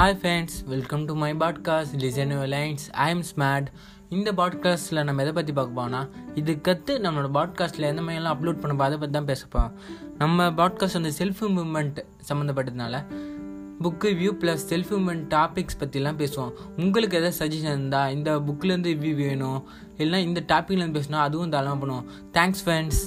Hi friends welcome to my podcast listen lines I am smart இந்த பாட்காஸ்ட்டில் நம்ம எதை பற்றி பார்க்க போனால் இது கற்று நம்மளோட பாட்காஸ்ட்டில் எந்த மாதிரிலாம் அப்லோட் பண்ணப்போ அதை பற்றி தான் பேசப்போம் நம்ம பாட்காஸ்ட் வந்து self improvement சம்மந்தப்பட்டதுனால book view plus self improvement topics பற்றிலாம் பேசுவோம். உங்களுக்கு எதாவது சஜஷன் இருந்தால் இந்த புக்கிலேருந்து ரிவ்யூ வேணும் இல்லைனா இந்த டாப்பிக்லேருந்து பேசினா அதுவும் தாராளமாக பண்ணுவோம். Thanks friends